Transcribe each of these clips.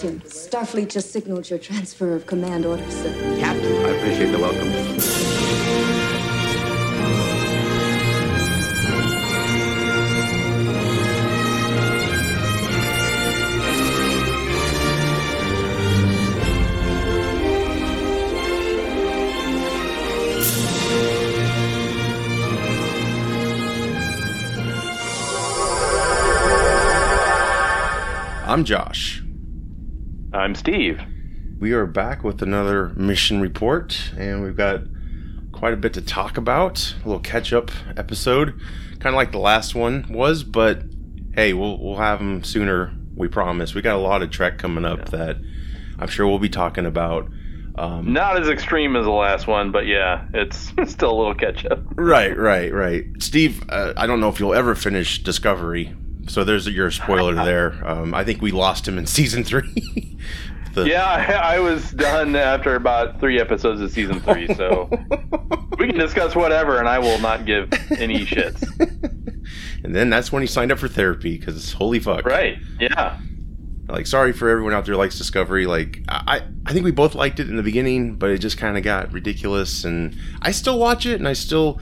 Captain, Starfleet just signaled your transfer of command orders, sir. Captain, I appreciate the welcome. I'm Josh. I'm Steve. We are back with another mission report, and we've got quite a bit to talk about. A little catch up episode, kind of like the last one was, but hey, we'll, we'll have them sooner, we promise. We got a lot of Trek coming up that I'm sure we'll be talking about. Um, Not as extreme as the last one, but yeah, it's still a little catch up. Right, right, right. Steve, uh, I don't know if you'll ever finish Discovery, so there's your spoiler there. Um, I think we lost him in season three. The- Yeah, I, I was done after about three episodes of season three, so we can discuss whatever, and I will not give any shits. and then that's when he signed up for therapy because holy fuck. Right? Yeah. Like, sorry for everyone out there who likes Discovery. Like, I, I think we both liked it in the beginning, but it just kind of got ridiculous. And I still watch it, and I still,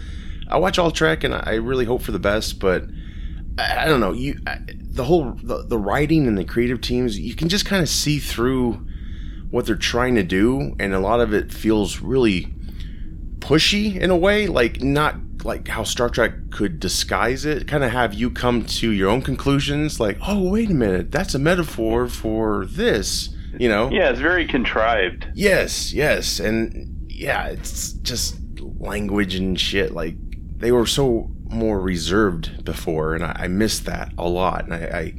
I watch all Trek, and I really hope for the best. But I, I don't know, you, I, the whole the, the writing and the creative teams, you can just kind of see through what they're trying to do, and a lot of it feels really pushy in a way, like not like how Star Trek could disguise it, kind of have you come to your own conclusions, like, oh, wait a minute, that's a metaphor for this, you know? Yeah, it's very contrived. Yes, yes, and yeah, it's just language and shit. Like they were so more reserved before, and I, I missed that a lot. And I, I,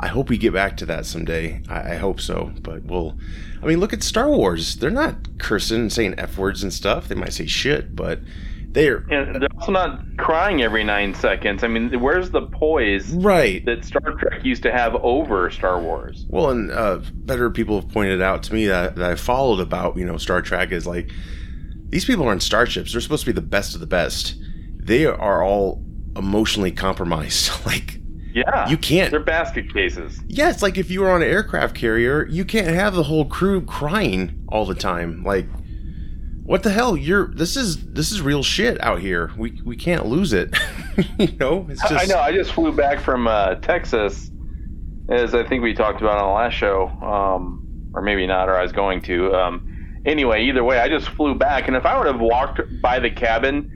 I hope we get back to that someday. I, I hope so, but we'll. I mean, look at Star Wars. They're not cursing and saying f words and stuff. They might say shit, but they're And they're also not crying every nine seconds. I mean, where's the poise right. that Star Trek used to have over Star Wars? Well, and uh, better people have pointed out to me that, that I followed about you know Star Trek is like these people aren't starships. They're supposed to be the best of the best. They are all emotionally compromised. like Yeah, You can't- They're basket cases. yeah, it's like if you were on an aircraft carrier, you can't have the whole crew crying all the time. Like what the hell? You're this is this is real shit out here. We we can't lose it. you know, it's just I know. I just flew back from uh, Texas, as I think we talked about on the last show, um, or maybe not, or I was going to. Um, anyway, either way, I just flew back, and if I would have walked by the cabin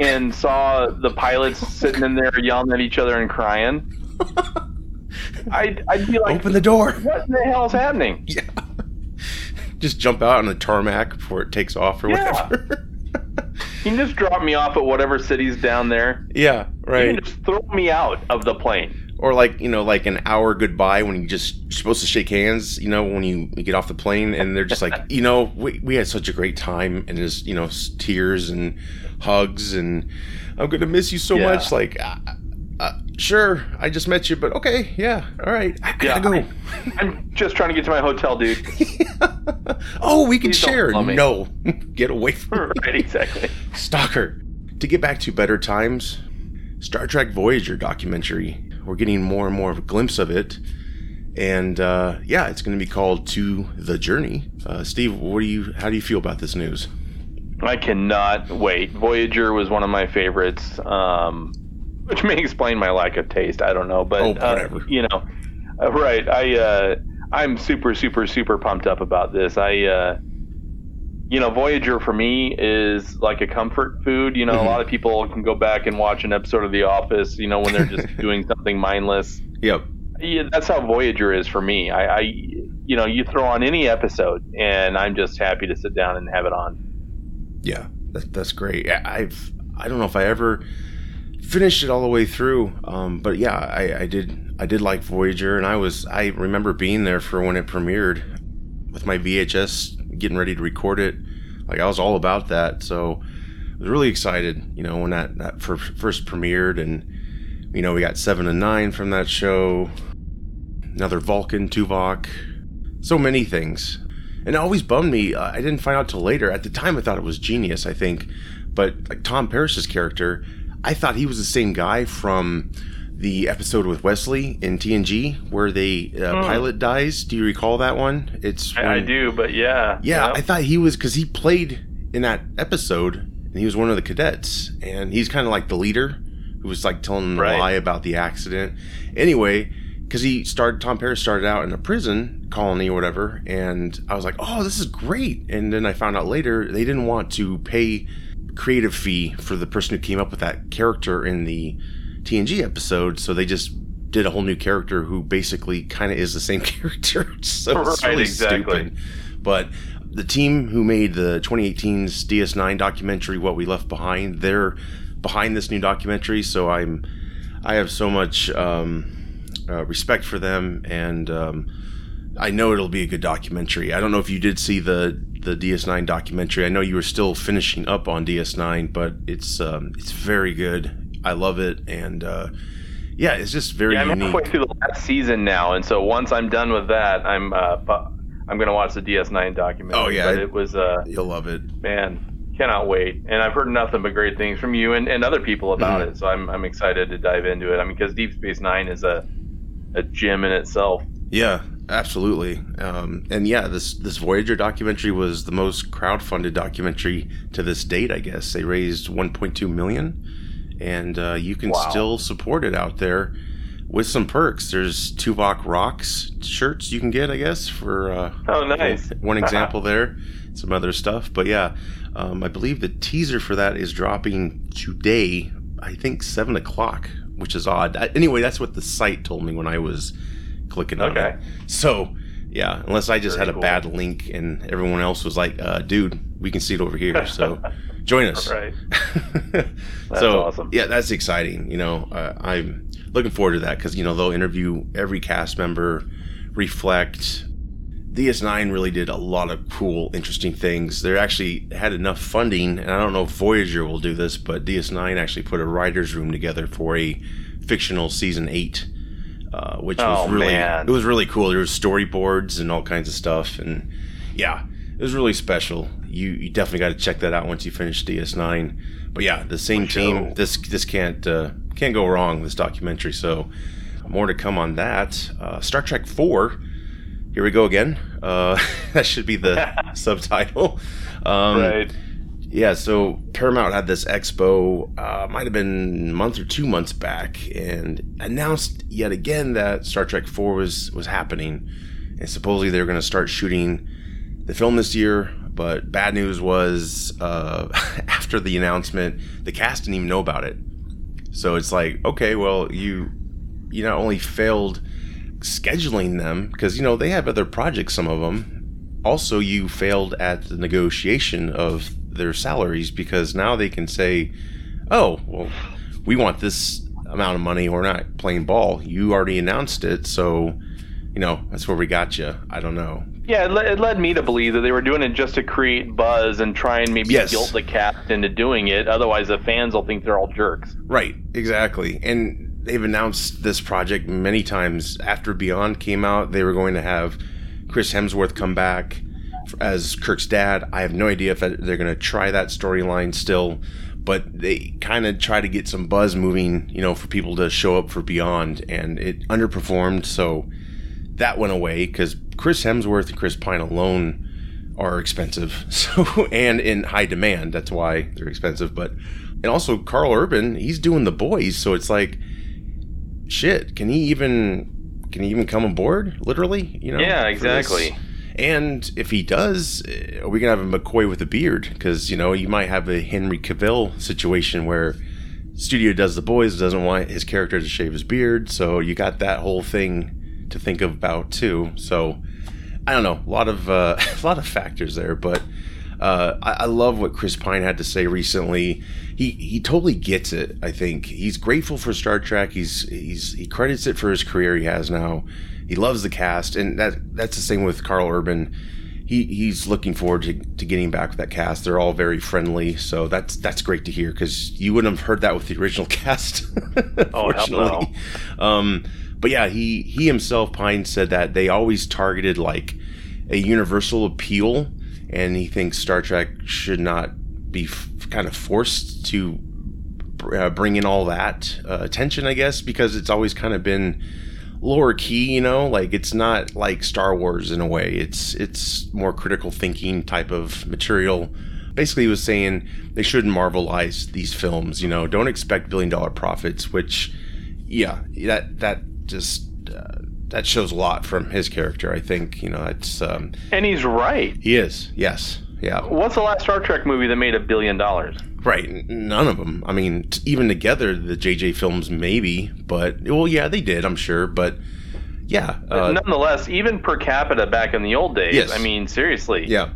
and saw the pilots sitting in there yelling at each other and crying, I'd, I'd be like, open the door. "What in the hell is happening?" Yeah. Just jump out on the tarmac before it takes off or Yeah. whatever. You can just drop me off at whatever city's down there. yeah, right. You right. can just throw me out of the plane. Or like, you know, like an hour goodbye when you just you're supposed to shake hands, you know, when you, you get off the plane and they're just like, you know, we, we had such a great time and there's, you know, tears and hugs and I'm going to miss you so Yeah. much. Like, uh, uh, sure, I just met you, but okay, yeah, all right, I Yeah, gotta go. I'm just trying to get to my hotel, dude. oh, we can Please share. No, get away from right, exactly. Stalker. To get back to better times, Star Trek Voyager documentary. We're getting more and more of a glimpse of it. And uh, yeah, it's going to be called To the Journey. Uh, Steve, what do you? How do you feel about this news? I cannot wait. Voyager was one of my favorites, um, which may explain my lack of taste. I don't know, but Oh, uh, whatever. you know, uh, right? I uh, I'm super, super, super pumped up about this. I, uh, you know, Voyager for me is like a comfort food. You know, Mhm. a lot of people can go back and watch an episode of The Office. You know, when they're just doing something mindless. Yep. Yeah, that's how Voyager is for me. I, I, you know, you throw on any episode, and I'm just happy to sit down and have it on. Yeah, that, that's great. I- I've I don't know if I ever finished it all the way through, um, but yeah, I, I did. I did like Voyager, and I was I remember being there for when it premiered with my VHS, getting ready to record it. Like I was all about that, so I was really excited. You know, when that that fir- first premiered, and you know we got Seven of Nine from that show. Another Vulcan, Tuvok, so many things and it always bummed me. Uh, I didn't find out till later. At the time, I thought it was genius. I think, but like Tom Paris's character, I thought he was the same guy from the episode with Wesley in TNG where the uh, Hmm. pilot dies. Do you recall that one? It's I, I do, but yeah. Yeah, Yep. I thought he was because he played in that episode and he was one of the cadets and he's kind of like the leader who was like telling Right. the lie about the accident. Anyway, because he started, Tom Paris started out in a prison colony or whatever, and I was like, oh, this is great. And then I found out later they didn't want to pay creative fee for the person who came up with that character in the TNG episode, so they just did a whole new character who basically kind of is the same character. so it's really exactly. stupid. But the team who made the 2018's DS9 documentary, What We Left Behind, they're behind this new documentary. So I'm, I have so much um, uh, respect for them, and um, I know it'll be a good documentary. I don't know if you did see the the DS9 documentary. I know you were still finishing up on DS9, but it's um, it's very good. I love it, and uh, yeah, it's just very Yeah, I'm unique. halfway through the last season now, and so once I'm done with that, I'm uh, I'm gonna watch the DS9 documentary. Oh, yeah. but it was uh, You'll love it. man, cannot wait. And I've heard nothing but great things from you and, and other people about Mhm. it. So I'm I'm excited to dive into it. I mean, because Deep Space Nine is a a gem in itself. Yeah, absolutely. Um, and yeah, this this Voyager documentary was the most crowdfunded documentary to this date. I guess they raised 1.2 million, and uh, you can Wow. still support it out there with some perks. There's Tuvok Rocks shirts you can get, I guess, for uh, Oh, nice. one example there. Some other stuff, but yeah, um, I believe the teaser for that is dropping today. I think seven o'clock, which is odd. I, anyway, that's what the site told me when I was clicking on Okay. it. So yeah, unless I just Very had a cool. bad link and everyone else was like, uh, "Dude, we can see it over here." So join us. Right. so awesome. yeah, that's exciting. You know, uh, I'm looking forward to that because you know they'll interview every cast member, reflect. DS9 really did a lot of cool, interesting things. They actually had enough funding, and I don't know if Voyager will do this, but DS9 actually put a writers' room together for a fictional season eight, uh, which was Oh, really man. it was really cool. There was storyboards and all kinds of stuff, and yeah, it was really special. You you definitely got to check that out once you finish DS9. But yeah, the same sure. team. This this can't uh, can't go wrong. This documentary. So more to come on that. Uh, Star Trek Four. Here we go again. Uh, that should be the subtitle. Um, right. yeah, so Paramount had this expo, uh, might have been a month or two months back, and announced yet again that Star Trek 4 was, was happening. And supposedly they were going to start shooting the film this year. But bad news was uh, after the announcement, the cast didn't even know about it. So it's like, okay, well, you you not only failed scheduling them because you know they have other projects, some of them. Also, you failed at the negotiation of their salaries because now they can say, "Oh, well, we want this amount of money. We're not playing ball. You already announced it, so you know that's where we got you." I don't know. Yeah, it, le- it led me to believe that they were doing it just to create buzz and try and maybe Yes. guilt the cast into doing it. Otherwise, the fans will think they're all jerks. Right, exactly. And they've announced this project many times. After Beyond came out, they were going to have Chris Hemsworth come back as Kirk's dad. I have no idea if they're going to try that storyline still, but they kind of try to get some buzz moving, you know, for people to show up for Beyond, and it underperformed. So that went away because Chris Hemsworth and Chris Pine alone are expensive. So and in high demand. That's why they're expensive. But and also Karl Urban, he's doing the boys, so it's like shit. Can he even can he even come aboard? Literally, you know? Yeah, exactly. And if he does, eh, are we gonna have a McCoy with a beard? Because you know you might have a Henry Cavill situation where studio does the boys doesn't want his character to shave his beard, so you got that whole thing to think about too. So I don't know, a lot of uh, a lot of factors there, but uh, I, I love what Chris Pine had to say recently. He he totally gets it. I think he's grateful for Star Trek. He's he's he credits it for his career he has now. He loves the cast, and that that's the same with Karl Urban. He he's looking forward to, to getting back with that cast. They're all very friendly, so that's that's great to hear because you wouldn't have heard that with the original cast. Oh, hell no. Um, but yeah, he he himself Pine said that they always targeted like a universal appeal, and he thinks Star Trek should not be f- kind of forced to uh, bring in all that uh, attention, I guess, because it's always kind of been lower key, you know, like it's not like Star Wars in a way. It's it's more critical thinking type of material. Basically, he was saying they shouldn't marvelize these films. You know, don't expect billion dollar profits. Which, yeah, that that just uh, that shows a lot from his character. I think you know it's um, And he's right. he is yes yeah What's the last Star Trek movie that made a billion dollars? right. None of them. I mean, t- even together, the JJ films maybe, but well, yeah, they did. I'm sure, but yeah, uh, Nonetheless, even per capita back in the old days, Yes. I mean, seriously. yeah,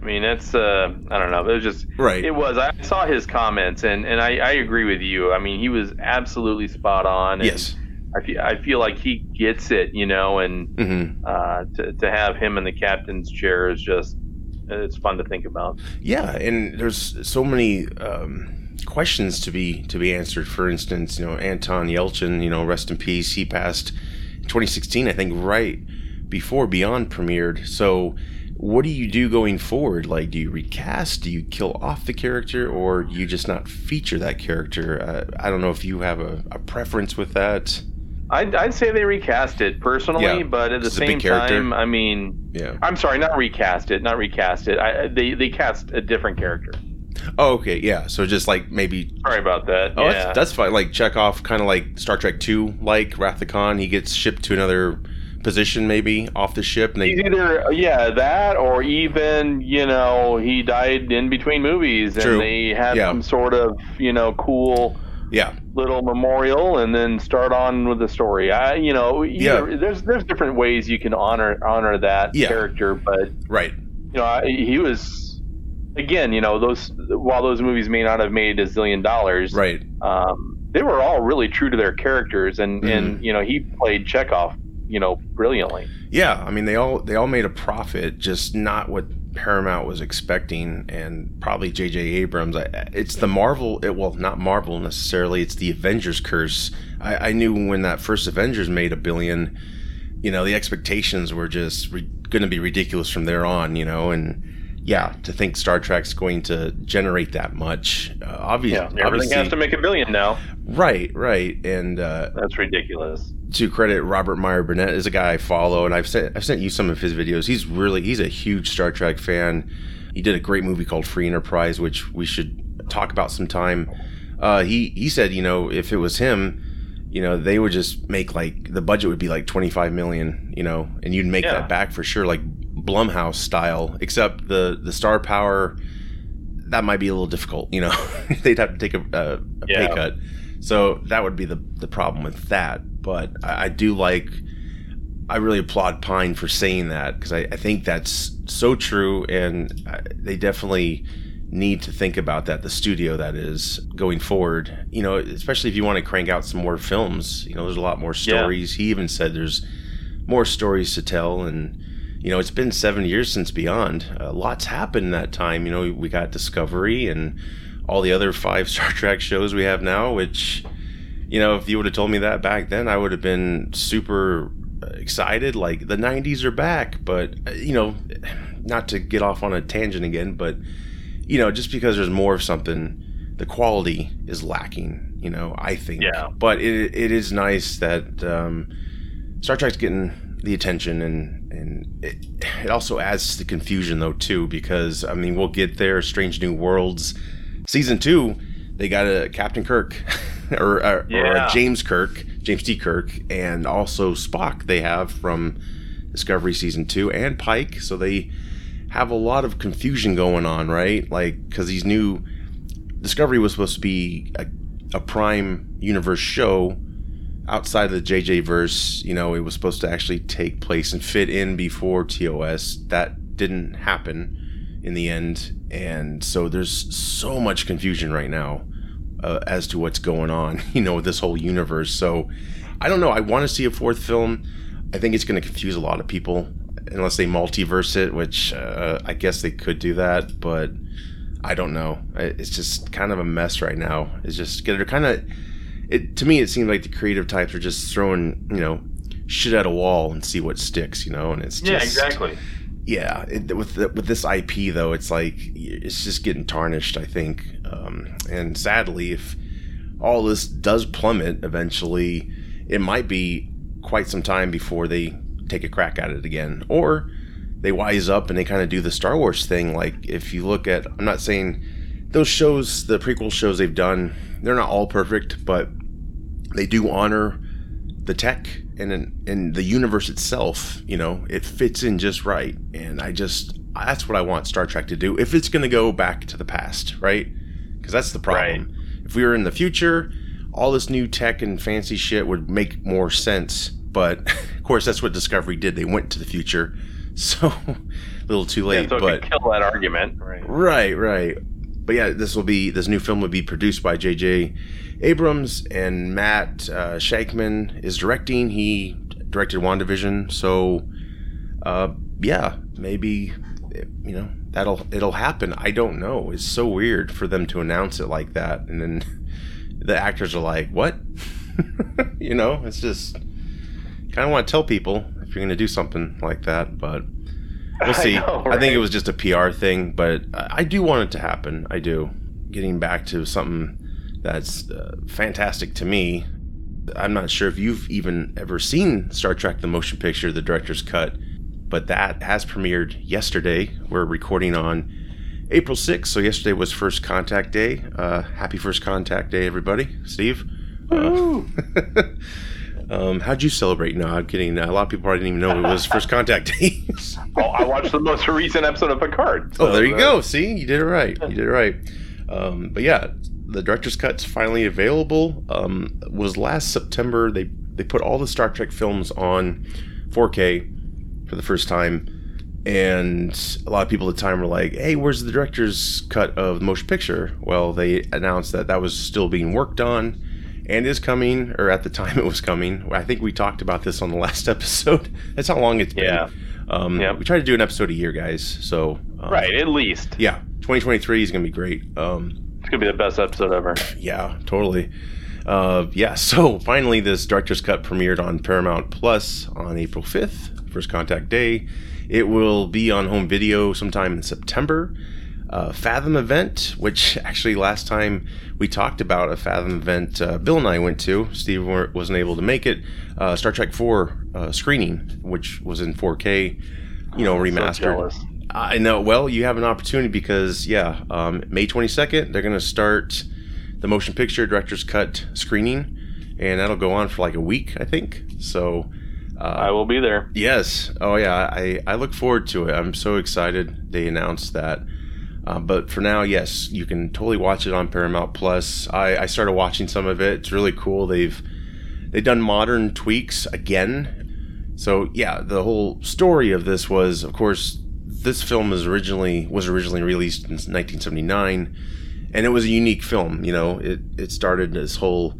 I mean, it's uh, I don't know. It was just Right. It was. I saw his comments, and and I, I agree with you. I mean, he was absolutely spot on. And yes. I feel I feel like he gets it, you know, and hmm uh, to to have him in the captain's chair is just it's fun to think about. Yeah, and there's so many um, questions to be to be answered. For instance, you know, Anton Yelchin, you know, rest in peace. He passed in 2016, I think, right before Beyond premiered. So, what do you do going forward? Like, do you recast? Do you kill off the character, or you just not feature that character? Uh, I don't know if you have a, a preference with that. I'd, I'd say they recast it personally, Yeah, but at the same time, I mean, Yeah. I'm sorry, not recast it, not recast it. I, they they cast a different character. Oh, okay, yeah. So just like maybe Sorry about that. Oh, yeah. that's, that's fine. Like Chekhov, kind of like Star Trek Two, like Wrath of Khan. He gets shipped to another position, maybe off the ship, and He's either yeah that or even you know he died in between movies and True. they had Yeah. some sort of you know cool yeah, little memorial and then start on with the story. I you know either, there's there's different ways you can honor honor that Yeah. character, but right, you know I, he was again you know those while those movies may not have made a zillion dollars, right, um, they were all really true to their characters and Mm-hmm. and you know he played Chekhov you know brilliantly. yeah. I mean, they all they all made a profit, just not what Paramount was expecting, and probably J.J. Abrams. I, it's the Marvel, it, well, not Marvel necessarily. It's the Avengers curse. I, I knew when that first Avengers made a billion, you know, the expectations were just re- going to be ridiculous from there on, you know, and yeah, to think Star Trek's going to generate that much, uh, obvious, Yeah, everything obviously, has to make a billion now. right, right, and uh, That's ridiculous. to credit Robert Meyer Burnett is a guy I follow, and I've sent I've sent you some of his videos. He's really he's a huge Star Trek fan. He did a great movie called Free Enterprise, which we should talk about sometime. Uh, he he said, you know, if it was him, you know, they would just make like the budget would be like twenty five million, you know, and you'd make Yeah. that back for sure, like Blumhouse style. Except the the star power that might be a little difficult, you know. They'd have to take a, a, a pay cut. So that would be the the problem with that. But I, I do like. I really applaud Pine for saying that because I, I think that's so true, and I, they definitely need to think about that. The studio that is going forward, you know, especially if you want to crank out some more films. You know, there's a lot more Yeah. stories. He even said there's more stories to tell, and you know, it's been seven years since Beyond. Uh, lots happened in that time. You know, we got Discovery and all the other five Star Trek shows we have now, which, you know, if you would have told me that back then, I would have been super excited. Like the 90s are back, but, uh, you know, not to get off on a tangent again, but, you know, just because there's more of something, the quality is lacking, you know, I think. Yeah. But it, it is nice that um, Star Trek's getting the attention and and it, it also adds to the confusion though too because I mean we'll get there Strange New Worlds season 2 they got a Captain Kirk or, or, or a James Kirk James T. Kirk and also Spock they have from Discovery season 2 and Pike so they have a lot of confusion going on right? Like cuz these new Discovery was supposed to be a, a prime universe show outside of the JJ verse, you know, it was supposed to actually take place and fit in before TOS. That didn't happen in the end, and so there's so much confusion right now uh, as to what's going on, you know, with this whole universe. So I don't know. I want to see a fourth film. I think it's going to confuse a lot of people unless they multiverse it, which uh, I guess they could do that, but I don't know. It's just kind of a mess right now. It's just kind of it to me. It seemed like the creative types are just throwing you know shit at a wall and see what sticks. You know, and it's just Yeah, exactly. yeah, it, with the, with this IP though, it's like it's just getting tarnished. I think, um, and sadly, if all this does plummet eventually, it might be quite some time before they take a crack at it again, or they wise up and they kind of do the Star Wars thing. Like if you look at, I'm not saying those shows, the prequel shows they've done, they're not all perfect, but they do honor the tech and in the universe itself. You know, it fits in just right, and I just that's what I want Star Trek to do. If it's going to go back to the past, right? Because that's the problem. Right. If we were in the future, all this new tech and fancy shit would make more sense. But of course, that's what Discovery did. They went to the future, so a little too late. Yeah, so but kill that argument, right? Right, right. But yeah, this will be this new film will be produced by J.J. Abrams and Matt uh, Shakman is directing. He directed WandaVision, so uh, yeah, maybe you know that'll it'll happen. I don't know. It's so weird for them to announce it like that, and then the actors are like, "What?" you know, it's just kind of want to tell people if you're going to do something like that, but we'll see. I, know, right? I think it was just a PR thing, but I do want it to happen. I do. Getting back to something that's uh, fantastic to me. I'm not sure if you've even ever seen Star Trek the motion picture, the director's cut, but that has premiered yesterday. We're recording on April 6th, so yesterday was First Contact Day. Uh, happy First Contact Day, everybody. Steve? Uh, um, how'd you celebrate? No, I'm kidding. A lot of people probably didn't even know it was First Contact Day. well, I watched the most recent episode of Picard. So oh, there you uh, go. See, you did it right. You did it right. Um, but yeah, the director's cut's finally available. Um, was last September. They they put all the Star Trek films on 4K for the first time, and a lot of people at the time were like, "Hey, where's the director's cut of the motion picture?" Well, they announced that that was still being worked on and is coming, or at the time it was coming. I think we talked about this on the last episode. That's how long it's been. Yeah. Um, We try to do an episode a year, guys. So um, right, at least. Yeah, 2023 is gonna be great. Um, it's gonna be the best episode ever. Yeah, totally. Uh, yeah, so finally, this director's cut premiered on Paramount Plus on April 5th, First Contact Day. It will be on home video sometime in September. Uh, Fathom event, which actually last time we talked about a Fathom event uh, Bill and I went to. Steve wasn't able to make it. Uh, Star Trek 4 uh, screening, which was in 4K, you know, remastered. So I know. Well, you have an opportunity because yeah, um, May 22nd they're going to start the motion picture director's cut screening, and that'll go on for like a week, I think. So. Uh, I will be there. Yes. Oh yeah. I I look forward to it. I'm so excited. They announced that. Uh, but for now, yes, you can totally watch it on Paramount Plus. I, I started watching some of it. It's really cool. They've they've done modern tweaks again. So yeah, the whole story of this was, of course, this film was originally was originally released in 1979, and it was a unique film. You know, it it started this whole,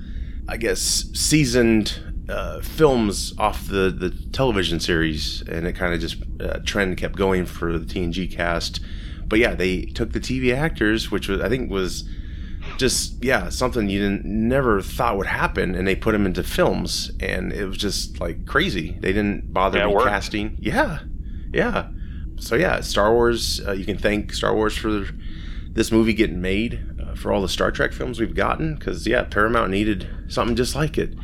I guess, seasoned uh, films off the the television series, and it kind of just uh, trend kept going for the TNG cast. But yeah, they took the TV actors, which was I think was just yeah something you didn't never thought would happen and they put them into films and it was just like crazy they didn't bother yeah, recasting yeah yeah so yeah, Star Wars. Uh, you can thank Star Wars for this movie getting made, uh, for all the Star Trek films we've gotten. Because yeah, Paramount needed something just like it,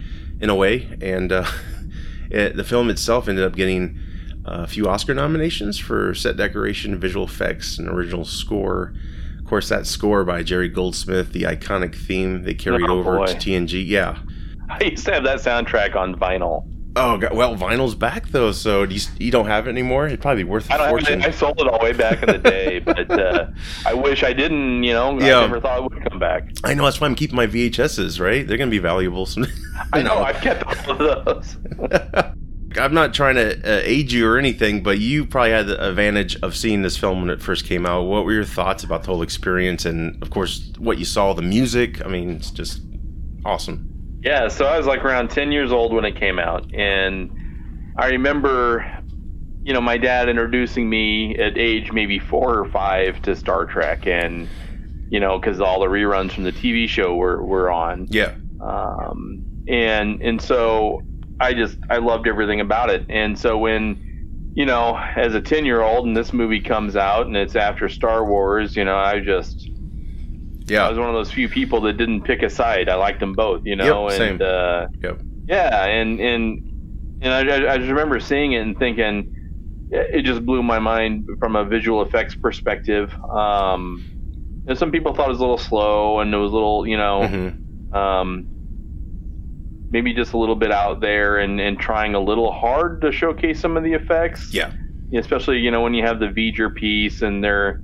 in a way. And uh, it, the film itself ended up getting a few Oscar nominations for set decoration, visual effects, and original score. Of course, that score by Jerry Goldsmith, the iconic theme they carried oh, over boy. to TNG. Yeah, I used to have that soundtrack on vinyl. Oh God. well, vinyl's back though, so you, you don't have it anymore. It'd probably be worth a I fortune. I sold it all way back in the day, but uh, I wish I didn't. You know, yeah. I never thought it would come back. I know that's why I'm keeping my VHSs. Right, they're gonna be valuable. Someday. I know. I've kept all of those. I'm not trying to uh, age you or anything, but you probably had the advantage of seeing this film when it first came out. What were your thoughts about the whole experience, and of course, what you saw, the music? I mean, it's just awesome. Yeah, so I was like around 10 years old when it came out. And I remember, you know, my dad introducing me at age maybe four or five to Star Trek. And, you know, because all the reruns from the TV show were, were on. Yeah. Um, and, and so I just, I loved everything about it. And so when you know, as a 10 year old and this movie comes out and it's after Star Wars, you know, I just, yeah, I was one of those few people that didn't pick a side. I liked them both, you know, yep, and, uh, yep. yeah. And, and, and I, I just remember seeing it and thinking, it just blew my mind from a visual effects perspective. Um, and some people thought it was a little slow and it was a little, you know, mm-hmm. um, maybe just a little bit out there and, and trying a little hard to showcase some of the effects. Yeah. Especially, you know, when you have the V'ger piece and they're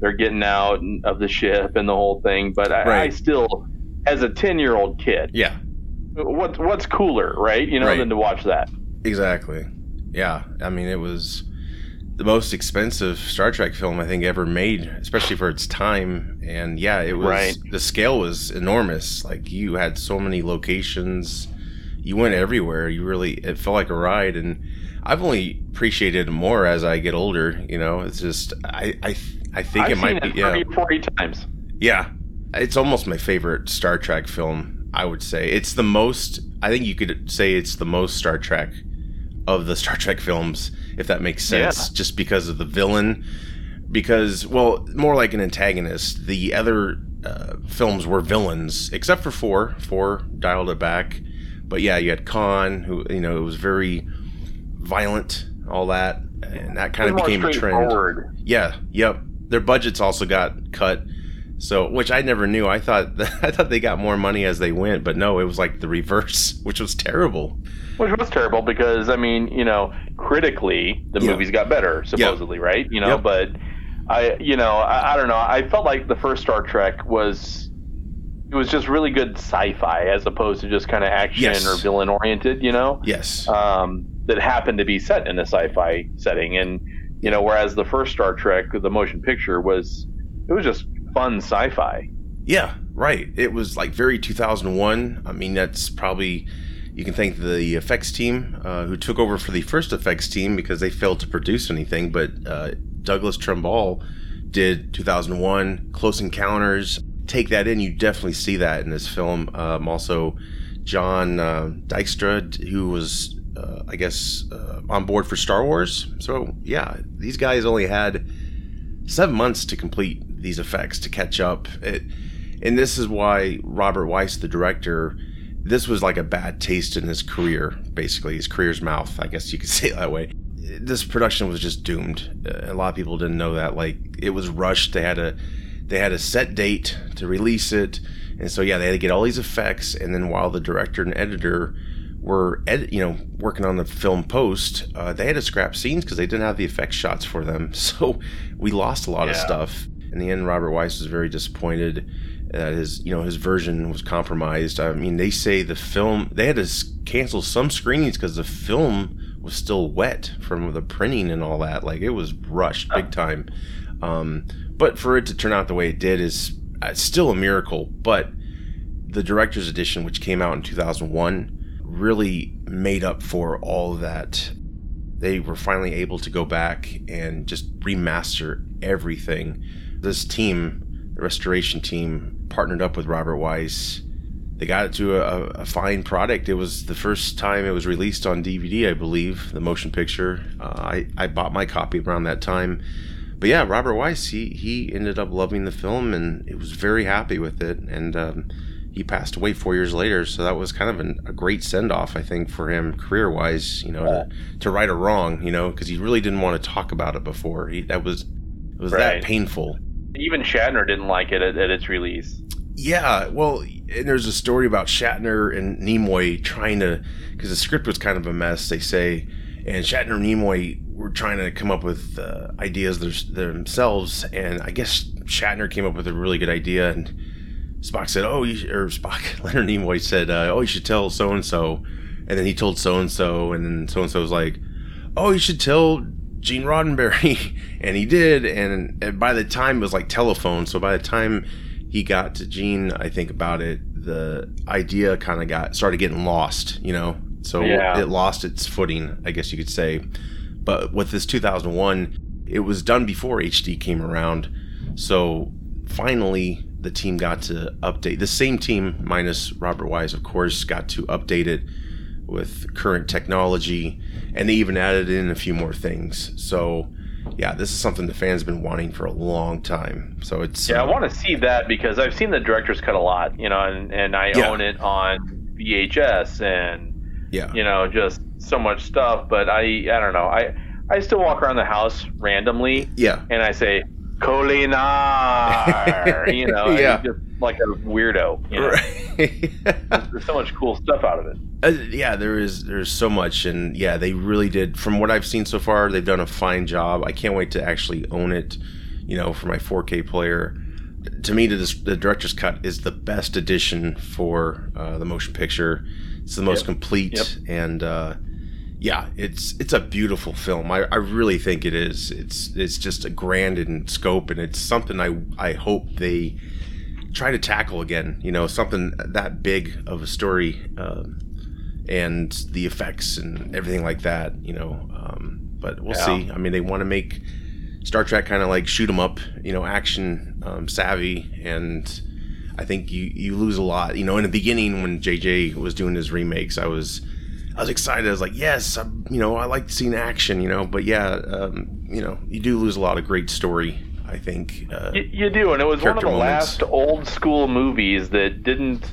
they're getting out of the ship and the whole thing. But I, right. I still, as a ten year old kid, yeah, what's what's cooler, right? You know, right. than to watch that. Exactly. Yeah. I mean, it was the most expensive Star Trek film I think ever made, especially for its time. And yeah, it was right. the scale was enormous. Like you had so many locations, you went everywhere. You really it felt like a ride. And I've only appreciated it more as I get older. You know, it's just I I I think I've it might it be 30, yeah 40 times. Yeah, it's almost my favorite Star Trek film. I would say it's the most. I think you could say it's the most Star Trek of the Star Trek films, if that makes sense, yeah. just because of the villain. Because, well, more like an antagonist. The other uh, films were villains, except for four. Four dialed it back. But yeah, you had Khan, who, you know, it was very violent, all that. And that kind of became a trend. Yeah, yep. Their budgets also got cut. So, which I never knew. I thought I thought they got more money as they went, but no, it was like the reverse, which was terrible which was terrible because I mean, you know, critically the yeah. movies got better supposedly, yeah. right? You know, yep. but I, you know, I, I, don't know. I felt like the first Star Trek was it was just really good sci-fi as opposed to just kind of action yes. or villain oriented. You know, yes, um, that happened to be set in a sci-fi setting, and you know, whereas the first Star Trek, the motion picture was it was just fun sci-fi. Yeah, right. It was like very 2001. I mean, that's probably you can thank the effects team uh, who took over for the first effects team because they failed to produce anything. But uh, Douglas Trumbull did 2001 Close Encounters. Take that in, you definitely see that in this film. Um, also, John uh, Dykstra, who was, uh, I guess, uh, on board for Star Wars. So yeah, these guys only had seven months to complete these effects to catch up. It, and this is why Robert Wise, the director, this was like a bad taste in his career, basically his career's mouth. I guess you could say it that way. This production was just doomed. A lot of people didn't know that. Like it was rushed. They had a they had a set date to release it, and so yeah, they had to get all these effects. And then while the director and editor were ed- you know working on the film post, uh, they had to scrap scenes because they didn't have the effect shots for them. So we lost a lot yeah. of stuff. In the end, Robert Wise was very disappointed that his you know his version was compromised. I mean, they say the film they had to cancel some screenings because the film was still wet from the printing and all that. Like it was rushed big time. Um, but for it to turn out the way it did is uh, still a miracle. But the director's edition, which came out in 2001, really made up for all that. They were finally able to go back and just remaster everything. This team, the restoration team, partnered up with Robert Wise. They got it to a, a, fine product. It was the first time it was released on DVD, I believe, the motion picture. Uh, I, I bought my copy around that time. But yeah, Robert Wise, he, he ended up loving the film and he was very happy with it. And um, he passed away four years later. So that was kind of an, a great send off, I think, for him career wise, you know, to, to right or wrong, you know, because he really didn't want to talk about it before. He, that was, it was right. that painful. Even Shatner didn't like it at, at its release. Yeah, well, there's a story about Shatner and Nimoy trying to, because the script was kind of a mess. They say, and Shatner and Nimoy were trying to come up with uh, ideas themselves, and I guess Shatner came up with a really good idea, and Spock said, "Oh, you or Spock Leonard Nimoy said, uh, oh, you should tell so and so," and then he told so and so, and then so and so was like, "Oh, you should tell Gene Roddenberry," and he did, and, and by the time it was like telephone, so by the time he got to Gene, I think about it, the idea kind of got started getting lost, you know. So yeah. it lost its footing, I guess you could say. But with this 2001, it was done before HD came around. So finally, the team got to update. The same team, minus Robert Wise, of course, got to update it with current technology, and they even added in a few more things. So, yeah, this is something the fans have been wanting for a long time. So it's Yeah, I uh, want to see that because I've seen the director's cut a lot, you know, and, and I Yeah. own it on VHS and yeah, you know just so much stuff. But I I don't know I I still walk around the house randomly yeah, and I say Kolinahr, you know, and Yeah. Like a weirdo. You know? right. There's so much cool stuff out of it. Uh, yeah, there is there's so much, and yeah, they really did. From what I've seen so far, they've done a fine job. I can't wait to actually own it. You know, for my 4K player. To me, the, the director's cut is the best edition for uh, the motion picture. It's the most Yep. complete, Yep. and uh, yeah, it's it's a beautiful film. I, I really think it is. It's it's just a grand in scope, and it's something I I hope they try to tackle again. You know, something that big of a story, um, and the effects and everything like that. You know, um, but we'll Yeah. see. I mean, they want to make Star Trek kind of like shoot 'em up. You know, action um, savvy, and I think you you lose a lot. You know, in the beginning when JJ was doing his remakes, I was. I was excited. I was like, "Yes, I'm, you know, I like seeing action, you know." But yeah, um, you know, you do lose a lot of great story. I think. Uh, You, you do, and it was one of the moments. last old school movies that didn't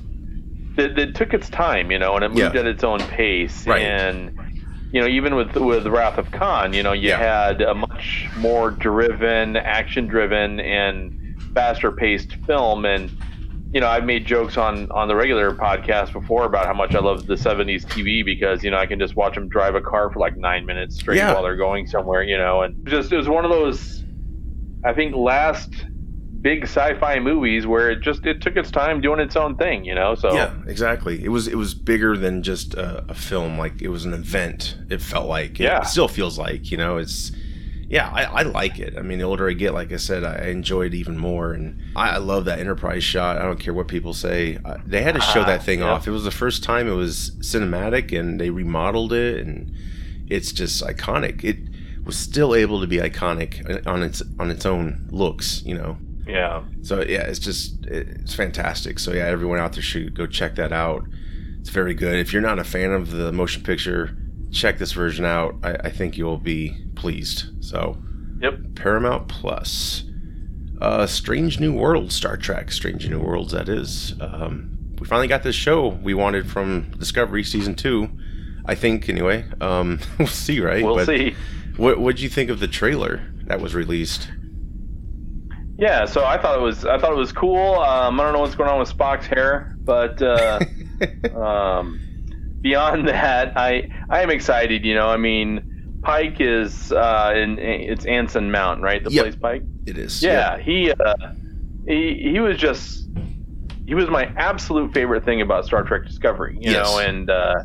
that, that took its time, you know, and it moved Yeah. at its own pace. Right. And you know, even with with Wrath of Khan, you know, you Yeah. had a much more driven, action driven, and faster paced film. And you know, I've made jokes on on the regular podcast before about how much I love the '70s TV because you know I can just watch them drive a car for like nine minutes straight Yeah. while they're going somewhere, you know, and just it was one of those I think last big sci-fi movies where it just it took its time doing its own thing, you know. So Yeah, exactly. It was it was bigger than just a, a film. Like it was an event. It felt like. It Yeah. still feels like. You know, it's. Yeah, I, I like it. I mean, the older I get, like I said, I enjoy it even more, and I, I love that Enterprise shot. I don't care what people say. They had to show Ah, that thing yeah. off. It was the first time it was cinematic, and they remodeled it, and it's just iconic. It was still able to be iconic on its on its own looks. You know. yeah. So yeah, it's just it's fantastic. So yeah, everyone out there should go check that out. It's very good. If you're not a fan of the motion picture, check this version out. I, I think you'll be pleased. So Yep. Paramount Plus, uh, Strange New World, Star Trek, Strange New Worlds. That is. Um, we finally got this show we wanted from Discovery season two. I think anyway. Um, we'll see, right? We'll But see. What What'd you think of the trailer that was released? Yeah, so I thought it was I thought it was cool. Um, I don't know what's going on with Spock's hair, but uh, um, beyond that, I I am excited. You know, I mean, Pike is uh, in it's Anson Mount, right? The Yep. place Pike. it is. Yeah, he uh, he he was just he was my absolute favorite thing about Star Trek Discovery. You Yes. know, and uh,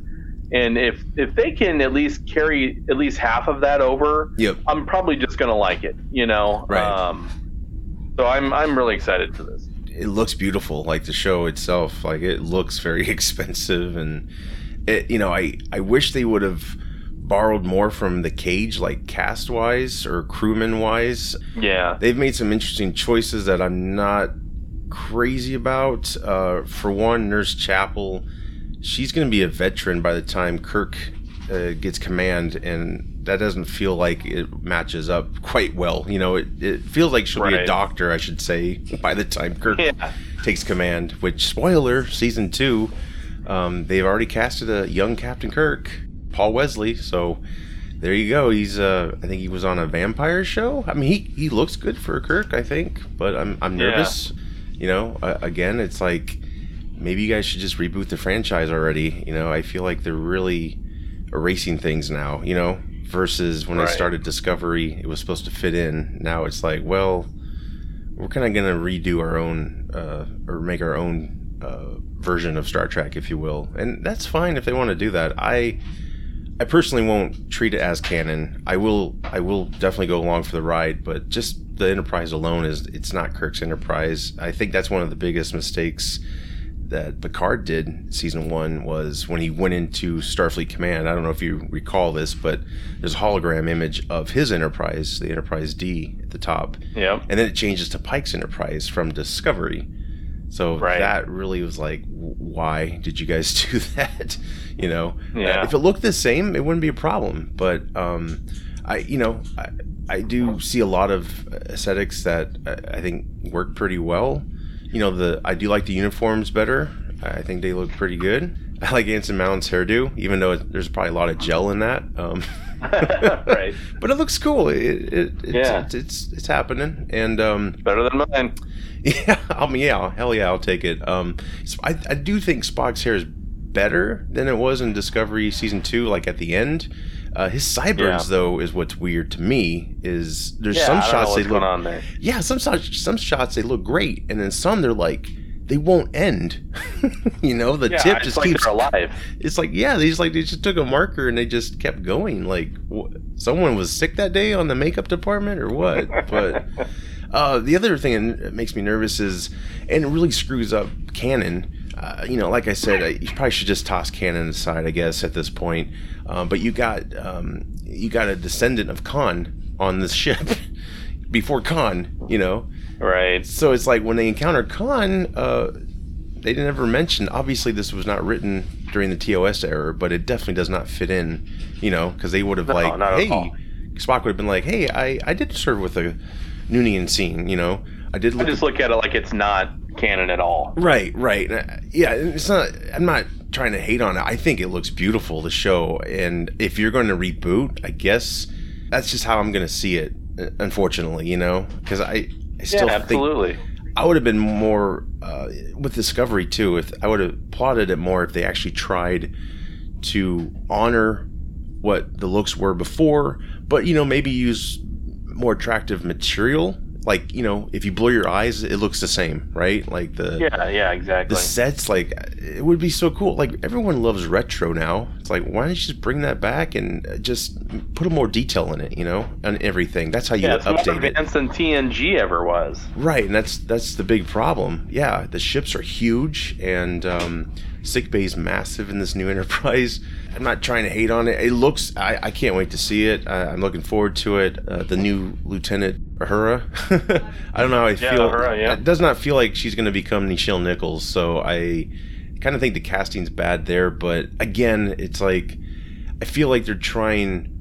and if if they can at least carry at least half of that over, Yep. I'm probably just gonna like it. You know, Right. Um, so I'm I'm really excited for this. it looks beautiful like the show itself like it looks very expensive and it you know i i wish they would have borrowed more from the cage like cast wise or crewman wise Yeah, they've made some interesting choices that i'm not crazy about uh for one nurse chapel she's going to be a veteran by the time kirk uh, gets command and that doesn't feel like it matches up quite well you know it, it feels like she'll be a doctor i should say by the time kirk yeah, takes command. Which spoiler, season two, um, they've already casted a young Captain Kirk, Paul Wesley. So there you go. He's uh, I think he was on a vampire show. I mean, he he looks good for Kirk, I think, but I'm I'm Yeah. nervous. You know, uh, again, it's like maybe you guys should just reboot the franchise already. You know, I feel like they're really erasing things now. You know. Versus when I started Discovery, it was supposed to fit in. Now it's like, well, we're kind of going to redo our own uh, or make our own uh, version of Star Trek, if you will, and that's fine if they want to do that. I I personally won't treat it as canon. I will I will definitely go along for the ride, but just the Enterprise alone is it's not Kirk's Enterprise. I think that's one of the biggest mistakes that Picard did season one was when he went into Starfleet Command. I don't know if you recall this, but there's a hologram image of his Enterprise, the Enterprise D at the top yeah, and then it changes to Pike's Enterprise from Discovery. So Right. that really was like, why did you guys do that? You know, Yeah. Uh, if it looked the same, it wouldn't be a problem. But um, I, you know, I, I do see a lot of aesthetics that I, I think work pretty well. You know, the I do like the uniforms better. I think they look pretty good. I like Anson Mount's hairdo, even though it, there's probably a lot of gel in that. Um, right. but it looks cool. It, it, it's, Yeah. it's, it's it's happening, and um, Better than mine. yeah, I mean, yeah, hell yeah, I'll take it. Um, so I, I do think Spock's hair is better than it was in Discovery season two, like at the end. Uh, his sideburns, Yeah. though, is what's weird to me. Is there's Yeah, some shots they look, going on there. yeah, some shots, some shots they look great, and then some they're like they won't end. you know, the Yeah, tip just like keeps alive. it's like yeah, they just like they just took a marker and they just kept going. Like wh- someone was sick that day on the makeup department or what? But uh, the other thing that makes me nervous is, and it really screws up canon. Uh, you know, like I said, I, you probably should just toss canon aside, I guess, at this point. Um, but you got um, you got a descendant of Khan on this ship before Khan. You know, Right. so it's like when they encounter Khan, uh, they never mentioned. Obviously, this was not written during the TOS era, but it definitely does not fit in. You know, because they would have No, like, at hey. Spock would have been like, hey, I I did serve with a Noonien Singh. You know, I did I look. just look at it like it's not canon at all. Right, right. Uh, Yeah, it's not. I'm not trying to hate on it. I think it looks beautiful, the show. And if you're going to reboot, I guess that's just how I'm going to see it. uh, Unfortunately, you know, because I, I still yeah, think absolutely. I would have been more uh, with Discovery too. If I would have applauded it more if they actually tried to honor what the looks were before, but you know maybe use more attractive material. Like you know, if you blur your eyes, it looks the same, right? Like the Yeah, yeah, exactly. the sets, like it would be so cool. Like everyone loves retro now. It's like why don't you just bring that back and just put a more detail in it, you know, and everything. That's how you yeah, it's more update it. advanced than TNG ever was. Right, and that's that's the big problem. Yeah, the ships are huge, and um, sick is massive in this new Enterprise. I'm not trying to hate on it. It looks. I, I can't wait to see it. I, I'm looking forward to it. Uh, the new Lieutenant Uhura. I don't know how I Yeah, feel. Yeah. It does not feel like she's going to become Nichelle Nichols. So I kind of think the casting's bad there. But again, it's like I feel like they're trying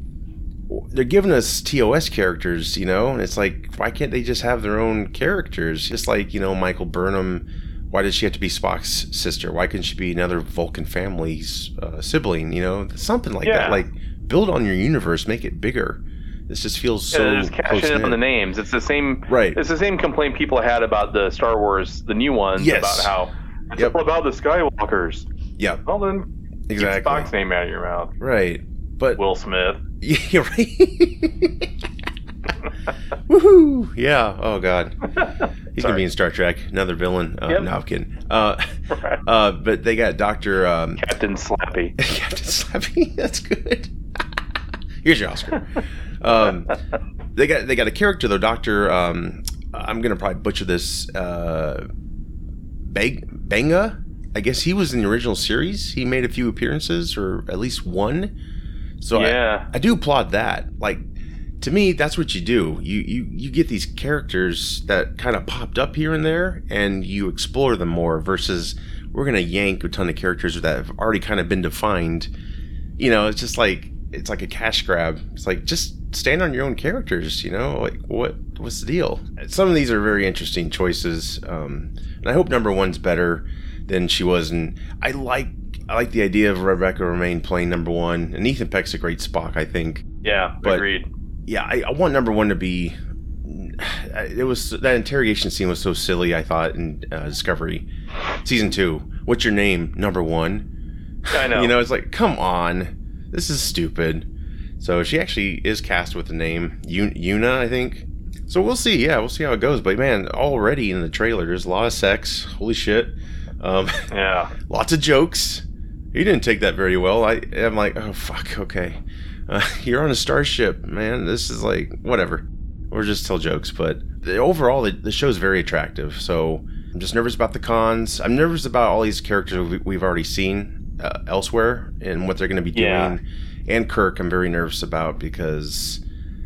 they're giving us TOS characters, you know, and it's like, why can't they just have their own characters? Just like, you know, Michael Burnham, why does she have to be Spock's sister? Why couldn't she be another Vulcan family's uh, sibling, you know? Something like Yeah. that. Like, build on your universe, make it bigger. This just feels so. yeah, just cashing in on the names. It's the same. Right. It's the same complaint people had about the Star Wars, the new ones, Yes. about how it's Yep. all about the Skywalkers. Yeah, Well then, exactly. Spock's name out of your mouth. Right. But Will Smith. Yeah, right. Woohoo! Yeah. Oh God, he's gonna be in Star Trek. Another villain. Uh, Yep. No, I'm kidding. Uh, uh, but they got Doctor um, Captain Slappy. Captain Slappy. That's good. Here's your Oscar. Um, they got they got a character though, Doctor. Um, I'm gonna probably butcher this. Uh, Bang Banga. I guess he was in the original series. He made a few appearances, or at least one. So I- Yeah. I, do applaud that. Like to me, that's what you do. You you you get these characters that kind of popped up here and there, and you explore them more. Versus we're gonna yank a ton of characters that have already kind of been defined. You know, it's just like it's like a cash grab. It's like just stand on your own characters. You know, like what what's the deal? Some of these are very interesting choices, um, and I hope number one's better than she was. And I like I like the idea of Rebecca Romijn playing number one, and Ethan Peck's a great Spock. I think Yeah, But- agreed. Yeah, I, I want number one to be. It was that interrogation scene was so silly. I thought in uh, Discovery, season two. What's your name? Number one. I know. You know, it's like, come on, this is stupid. So she actually is cast with the name Un- Una, I think. So we'll see. Yeah, we'll see how it goes. But man, already in the trailer, there's a lot of sex. Holy shit. Um, Yeah. lots of jokes. He didn't take that very well. I, I'm like, oh fuck, okay. Uh, you're on a starship, man. This is like whatever. Or just tell jokes, but the, overall, the, the show's very attractive. So I'm just nervous about the cons. I'm nervous about all these characters we- we've already seen uh, elsewhere and what they're going to be doing. Yeah. And Kirk, I'm very nervous about because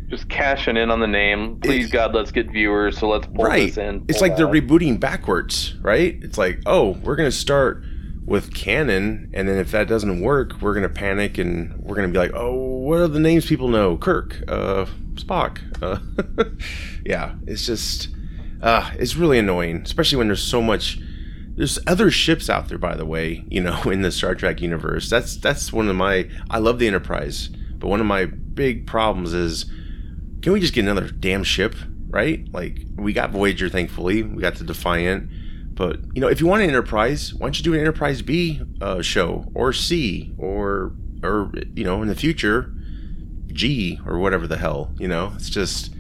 just cashing in on the name. Please It- God, let's get viewers. So let's pull right. this in. It's pull like they're rebooting backwards, right? It's like, oh, we're gonna start with canon, and then if that doesn't work, we're gonna panic and we're gonna be like, oh, what are the names people know? Kirk, uh, Spock. Uh, yeah, it's just, uh, it's really annoying, especially when there's so much. There's other ships out there, by the way. You know, in the Star Trek universe. That's that's one of my. I love the Enterprise, but one of my big problems is can we just get another damn ship, right? Like we got Voyager, thankfully, we got the Defiant, but you know, if you want an Enterprise, why don't you do an Enterprise B uh, show or C or or you know, in the future, G or whatever the hell, you know? It's just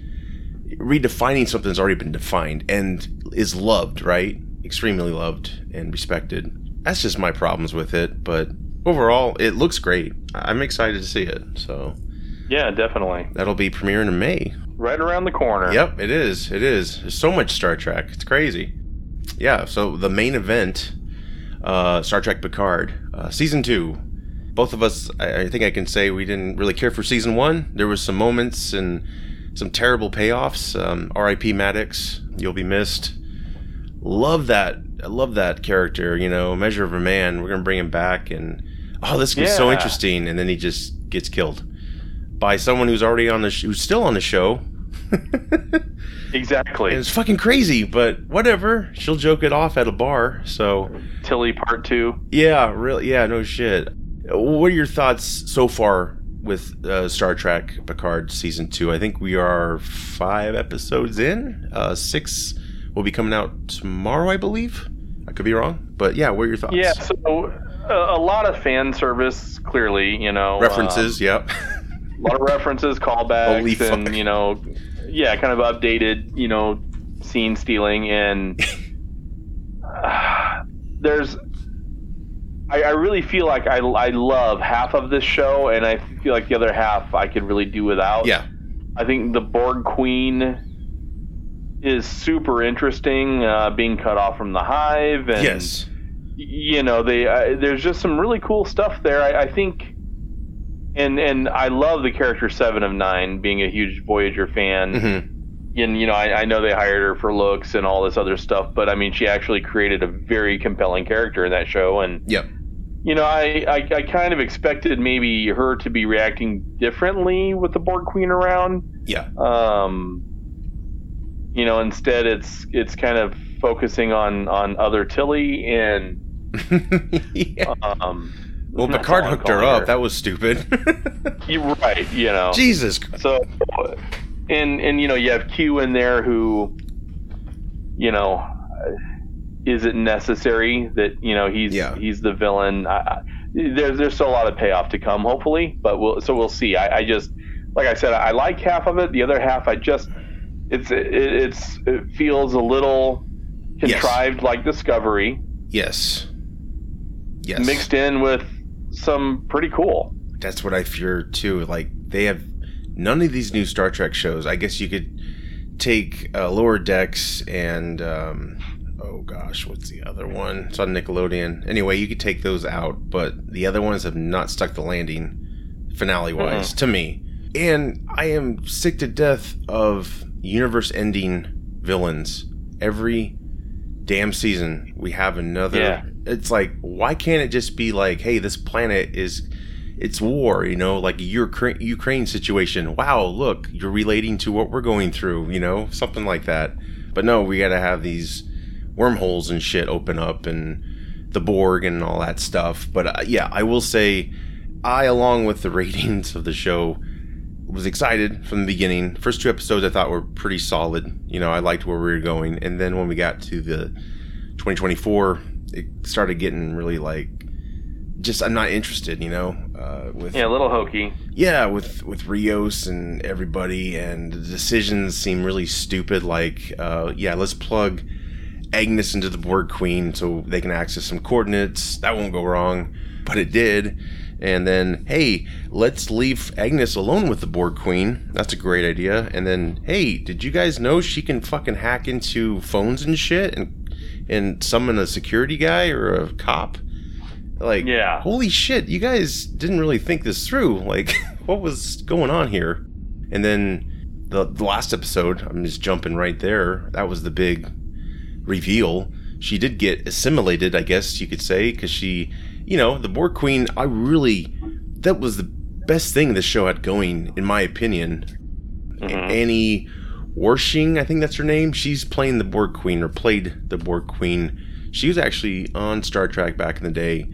redefining something that's already been defined and is loved, right? Extremely loved and respected. That's just my problems with it, but overall, it looks great. I'm excited to see it. So Yeah, definitely. that'll be premiering in May. Right around the corner. Yep, it is. It is. There's so much Star Trek. It's crazy. Yeah. So the main event, uh, Star Trek Picard, uh, season two. Both of us, I, I think I can say we didn't really care for season one. There was some moments and some terrible payoffs. Um, R.I.P. Maddox, you'll be missed. Love that. I love that character. You know, Measure of a Man. We're gonna bring him back, and oh, this is so interesting. And then he just gets killed by someone who's already on the sh- who's still on the show. Exactly. And it's fucking crazy, but whatever. She'll joke it off at a bar. So Tilly Part Two. yeah, really, yeah, no shit. What are your thoughts so far with uh, Star Trek Picard season two? I think we are five episodes in. Uh, six will be coming out tomorrow, I believe. I could be wrong, but yeah, what are your thoughts? Yeah. So uh, a lot of fan service, clearly. You know, references. yep. um, a lot of references, callbacks, and you know, yeah, kind of updated. You know, scene stealing and. there's I, I really feel like I, I love half of this show, and I feel like the other half I could really do without. yeah. I think the Borg Queen is super interesting, uh, being cut off from the hive, and Yes. you know, they uh, there's just some really cool stuff there. I, I think, and and I love the character Seven of Nine, being a huge Voyager fan hmm and you know I, I know they hired her for looks and all this other stuff but i mean she actually created a very compelling character in that show and Yep. You know I, I i kind of expected maybe her to be reacting differently with the borg queen around Yeah. um you know instead it's it's kind of focusing on on other tilly and yeah. um Well, Picard hooked her up. That was stupid. You're right you know Jesus. So, and and you know you have Q in there who, you know, is it necessary that you know he's Yeah. he's the villain? I, I, there's there's still a lot of payoff to come, hopefully, but we'll so we'll see. I, I just like I said, I like half of it. The other half, I just it's it, it's it feels a little Yes. contrived, like Discovery, Yes. Yes. mixed in with some pretty cool. That's what I fear too. Like they have none of these new Star Trek shows. I guess you could take uh, Lower Decks and um, oh gosh, what's the other one? It's on Nickelodeon. Anyway, you could take those out, but the other ones have not stuck the landing finale wise to me. And I am sick to death of universe ending villains. Every damn season we have another Yeah. it's like why can't it just be like hey this planet is it's war you know like your Ukraine, Ukraine situation wow look you're relating to what we're going through you know something like that but no we gotta have these wormholes and shit open up and the Borg and all that stuff but uh, yeah I will say I along with the ratings of the show was excited from the beginning. First two episodes I thought were pretty solid. You know, I liked where we were going, and then when we got to the 2024, it started getting really like, just I'm not interested. You know, uh, with Yeah, a little hokey. yeah, with with Rios and everybody, and the decisions seem really stupid. Like, uh, yeah, let's plug Agnes into the Borg Queen so they can access some coordinates. That won't go wrong, but it did. And then, hey, let's leave Agnes alone with the Borg Queen. That's a great idea. And then, hey, did you guys know she can fucking hack into phones and shit and and summon a security guy or a cop? Like, Yeah. holy shit, you guys didn't really think this through. Like, what was going on here? And then the, the last episode, I'm just jumping right there. That was the big reveal. She did get assimilated, I guess you could say, because she, you know, the Borg Queen. I really, that was the best thing the show had going, in my opinion. Mhm. Annie Wersching, I think that's her name. She's playing the Borg Queen or played the Borg Queen. She was actually on Star Trek back in the day.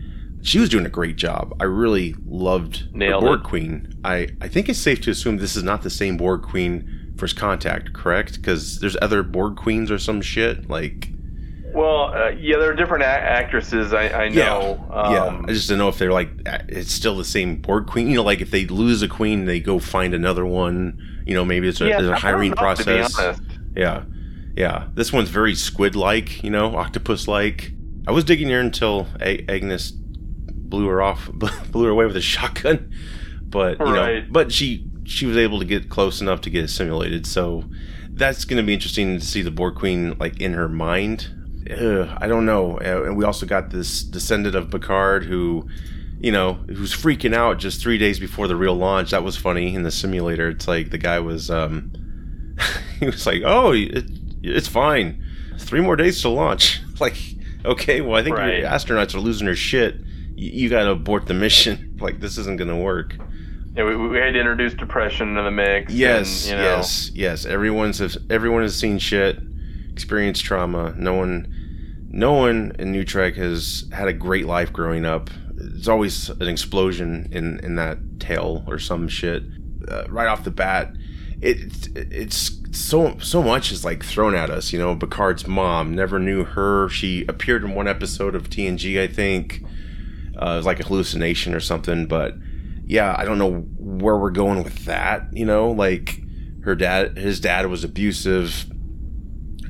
She was doing a great job. I really loved Nailed the Borg it. Queen. I, I think it's safe to assume this is not the same Borg Queen First Contact, correct? Because there's other Borg Queens or some shit. Like, Well, uh, yeah, there are different a- actresses. I, I know. yeah. Um, I just don't know if they're like it's still the same Borg Queen. You know, like if they lose a queen, they go find another one. You know, maybe it's a, yeah, there's a hiring know, to be process. Yeah. Yeah. This one's very squid like, you know, octopus like. I was digging her until A- Agnes blew her off, blew her away with a shotgun. But, you know, but she she was able to get close enough to get simulated, So that's going to be interesting to see the Borg Queen like in her mind. Ugh, I don't know. And we also got this descendant of Picard who, you know, who's freaking out just three days before the real launch. That was funny in the simulator. It's like the guy was, um, he was like, "Oh, it, it's fine. Three more days to launch." like, okay, well, I think Right. your astronauts are losing their shit. You, you got to abort the mission. like, this isn't going to work. Yeah, we, we had to introduce depression into the mix. Yes, and, you know, yes, yes. Everyone's everyone has seen shit, experienced trauma. No one, no one in New Trek has had a great life growing up. There's always an explosion in in that tale or some shit. Uh, right off the bat, it it's so so much is like thrown at us. You know, Picard's mom never knew her. She appeared in one episode of TNG, I think. Uh, it was like a hallucination or something, but yeah, I don't know where we're going with that. You know, like her dad, his dad was abusive.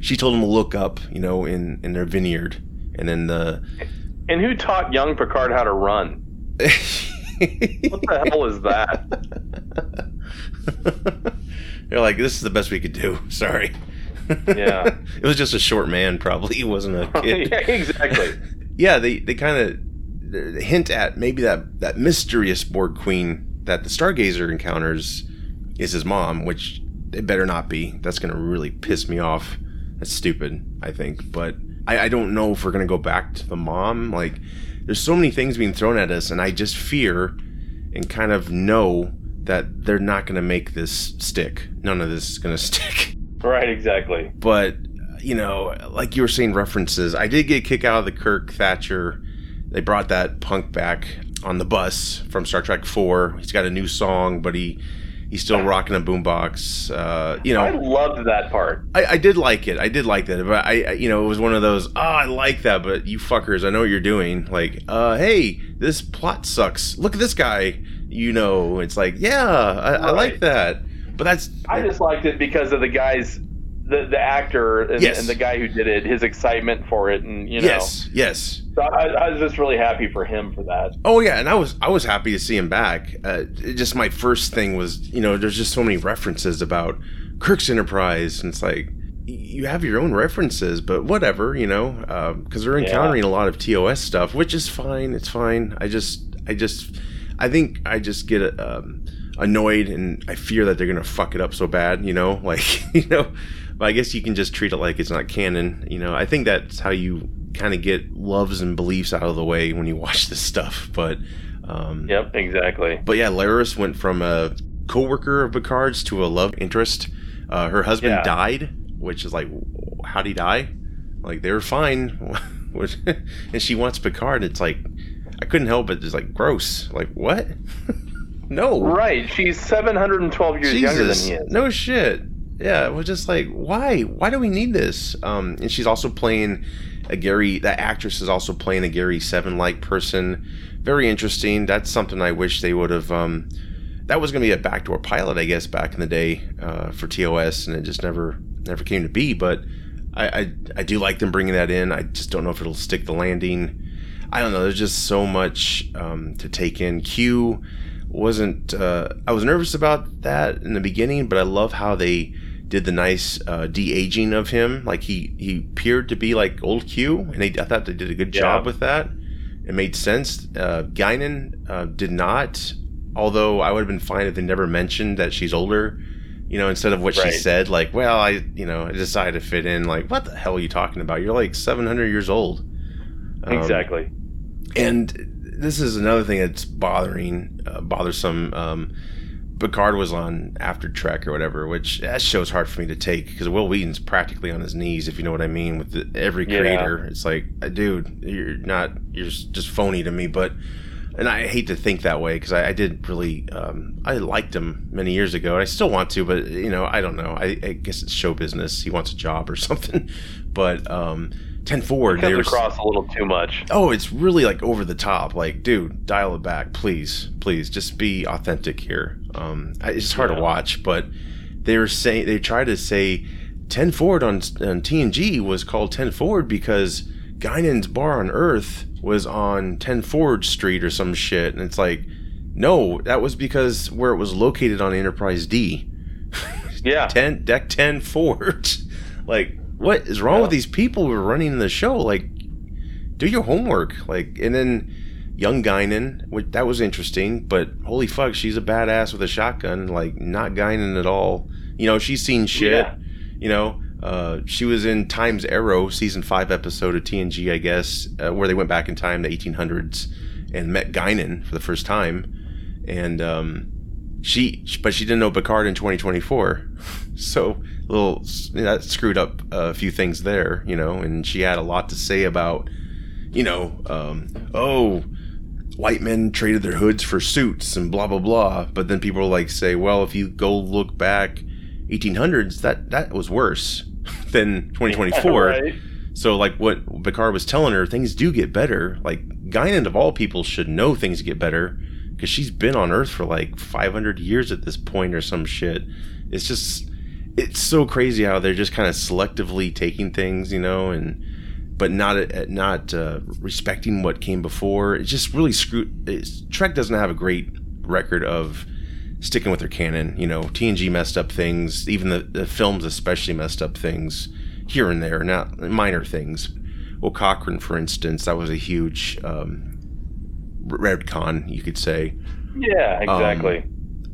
She told him to look up, you know, in in their vineyard, and then the. And who taught young Picard how to run? What the hell is that? They're like, this is the best we could do. Sorry. Yeah. it was just a short man, probably. He wasn't a kid. yeah, exactly. yeah, they they kind of hint at maybe that that mysterious Borg queen that the Stargazer encounters is his mom, which it better not be. That's gonna really piss me off. That's stupid, I think. But I, I don't know if we're gonna go back to the mom. Like, there's so many things being thrown at us, and I just fear and kind of know that they're not gonna make this stick. None of this is gonna stick Right, exactly. but you know, like you were saying, references. I did get a kick out of the Kirk Thatcher. They brought that punk back on the bus from Star Trek Four. He's got a new song, but he he's still rocking a boombox. Uh, you I know, loved that part. I, I did like it. I did like that, but I, I you know, it was one of those. Oh, I like that, but you fuckers, I know what you're doing. Like, uh, hey, this plot sucks. Look at this guy. You know, it's like, yeah, I, I like that, but that's I just liked it because of the guys, the the actor and, Yes. and the guy who did it, his excitement for it, and you know. yes, yes. So I, I was just really happy for him for that. Oh yeah, and I was I was happy to see him back. Uh, it just my first thing was you know there's just so many references about Kirk's Enterprise, and it's like you have your own references, but whatever you know because we're Yeah. encountering a lot of TOS stuff, which is fine. It's fine. I just I just I think I just get um, annoyed and I fear that they're gonna fuck it up so bad. You know, like you know. But I guess you can just treat it like it's not canon. You know, I think that's how you kind of get loves and beliefs out of the way when you watch this stuff. But, um, Yep, exactly. but yeah, Laris went from a co-worker of Picard's to a love interest. Uh, her husband Yeah. died, which is like, how'd he die? Like they were fine, and she wants Picard. It's like I couldn't help it. It's like gross. Like what? no, Right, she's 712 years younger than Jesus, he is. no shit. Yeah, it was just like, why? Why do we need this? Um, and she's also playing a Gary. That actress is also playing a Gary Seven like person. Very interesting. That's something I wish they would have. Um, that was going to be a backdoor pilot, I guess, back in the day uh, for TOS, and it just never never came to be. But I, I I do like them bringing that in. I just don't know if it'll stick the landing. I don't know. There's just so much um, to take in. Q wasn't. Uh, I was nervous about that in the beginning, but I love how they did the nice uh, de aging of him. Like he he appeared to be like old Q, and they, I thought they did a good Yeah. job with that. It made sense. Uh, Guinan uh, did not, although I would have been fine if they never mentioned that she's older. You know, instead of what she said, like, well, I, you know, I decided to fit in. Like, what the hell are you talking about? You're like 700 years old. Um, exactly. and this is another thing that's bothering, uh, bothersome. Um, Picard was on After Trek or whatever, which that show's hard for me to take because Wil Wheaton's practically on his knees, if you know what I mean. With the, every Yeah. creator, it's like, uh, dude, you're not, you're just phony to me. But, and I hate to think that way because I, I did really, um, I liked him many years ago, and I still want to, but you know, I don't know. I, I guess it's show business. He wants a job or something. But um, Ten Forward, they Comes were across a little too much. Oh, it's really like over the top. Like, dude, dial it back, please, please. Just be authentic here. Um, it's just hard Yeah. to watch, but they were saying they tried to say ten forward on on TNG was called ten forward because Guinan's bar on Earth was on ten Forward Street or some shit, and it's like, no, that was because where it was located on Enterprise D. Yeah. 10 deck 10 forward like what is wrong Yeah. with these people who are running the show? Like do your homework. Like and then young Guinan which that was interesting but holy fuck she's a badass with a shotgun. Like not Guinan at all. You know she's seen shit Yeah. you know? Uh, she was in Times Arrow season 5 episode of TNG I guess uh, where they went back in time the 1800s and met Guinan for the first time. And um she but she didn't know Picard in 2024 so little that screwed up a few things there you know and she had a lot to say about you know um, oh white men traded their hoods for suits and blah blah blah but then people like say well if you go look back 1800s that that was worse than 2024 Right. so like what Picard was telling her, things do get better. Like Guinan of all people should know things get better because she's been on Earth for like 500 years at this point or some shit. It's just it's so crazy how they're just kind of selectively taking things, you know, and but not not uh, respecting what came before. It's just really screwed. It's, Trek doesn't have a great record of sticking with their canon. You know, TNG messed up things. Even the, the films especially messed up things here and there, not minor things. Well, Cochrane, for instance, that was a huge um, retcon, you could say. Yeah, exactly.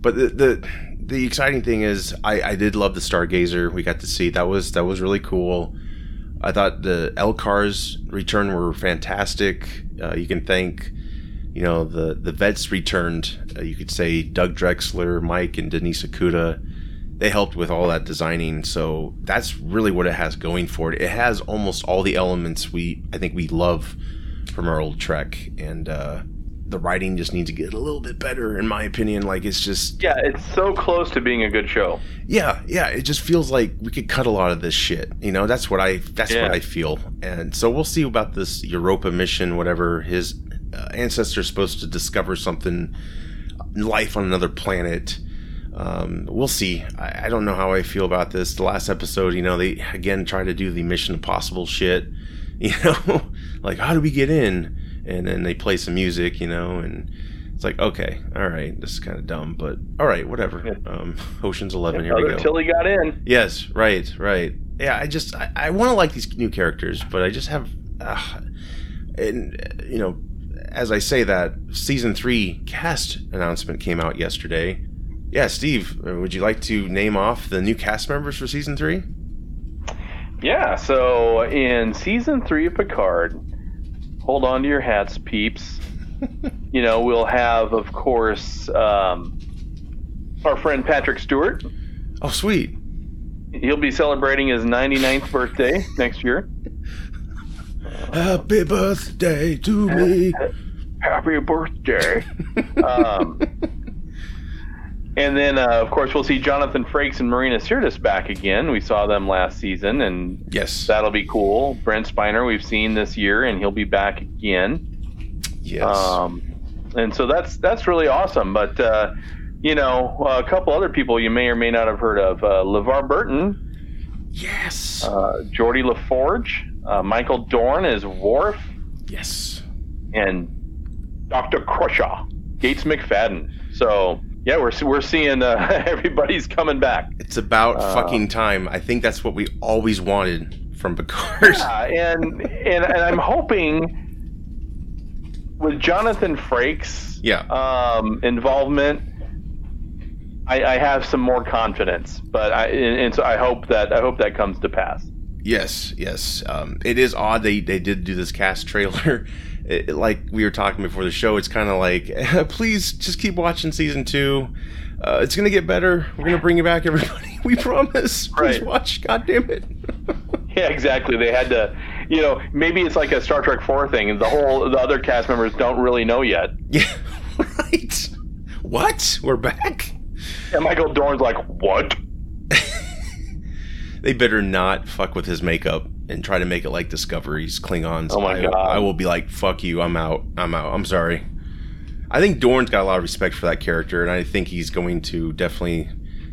But the the, the exciting thing is, I, I did love the Stargazer. We got to see that was that was really cool. I thought the LCARS return were fantastic. Uh, you can thank, you know, the the vets returned. Uh, you could say Doug Drexler, Mike, and Denise Okuda. They helped with all that designing, so that's really what it has going for it. It has almost all the elements we I think we love from our old Trek, and uh, the writing just needs to get a little bit better, in my opinion. Like it's just yeah, it's so close to being a good show. yeah, yeah. It just feels like we could cut a lot of this shit. You know, that's what I that's Yeah. what I feel. And so we'll see about this Europa mission, whatever his uh, ancestors supposed to discover something, life on another planet. Um, we'll see. I, I don't know how I feel about this. The last episode, you know, they again try to do the Mission Impossible shit. You know, like how do we get in? And then they play some music, you know, and it's like, okay, all right, this is kind of dumb, but all right, whatever. Yeah. Um, Ocean's Eleven, here we go. Tilly got in. Yes, right, right. Yeah, I just I, I want to like these new characters, but I just have, uh, and you know, as I say that, season three cast announcement came out yesterday. Yeah, Steve, uh, would you like to name off the new cast members for season three? Yeah, so in season three of Picard, hold on to your hats, peeps. you know, we'll have, of course, um, our friend Patrick Stewart. Oh, sweet. He'll be celebrating his 99th birthday next year. Happy birthday to me. Happy birthday. um, and then, uh, of course, we'll see Jonathan Frakes and Marina Sirtis back again. We saw them last season, and Yes. that'll be cool. Brent Spiner, we've seen this year, and he'll be back again. yes. Um, and so that's that's really awesome. But uh, you know, a couple other people you may or may not have heard of: uh, LeVar Burton, yes. uh, Geordi La Forge, uh, Michael Dorn as Worf, yes. and Dr. Crusher, Gates McFadden. So yeah, we're we're seeing uh, everybody's coming back. It's about Uh, fucking time. I think that's what we always wanted from Picard. Yeah, and and and I'm hoping with Jonathan Frakes Yeah. um, involvement, I, I have some more confidence, but I and, and so I hope that I hope that comes to pass. Yes, yes. Um, it is odd they they did do this cast trailer. It, like we were talking before the show, it's kind of like, please just keep watching season two. Uh, it's gonna get better. We're gonna bring you back, everybody. We promise. Please Right. watch. God damn it. Yeah, exactly. They had to, you know, maybe it's like a Star Trek Four thing, and the whole the other cast members don't really know yet. yeah, right. What? We're back. And Michael Dorn's like, "What?" They better not fuck with his makeup and try to make it like Discovery's Klingons. Oh my I, God. I will be like, fuck you. I'm out. I'm out. I'm sorry. I think Dorn's got a lot of respect for that character, and I think he's going to definitely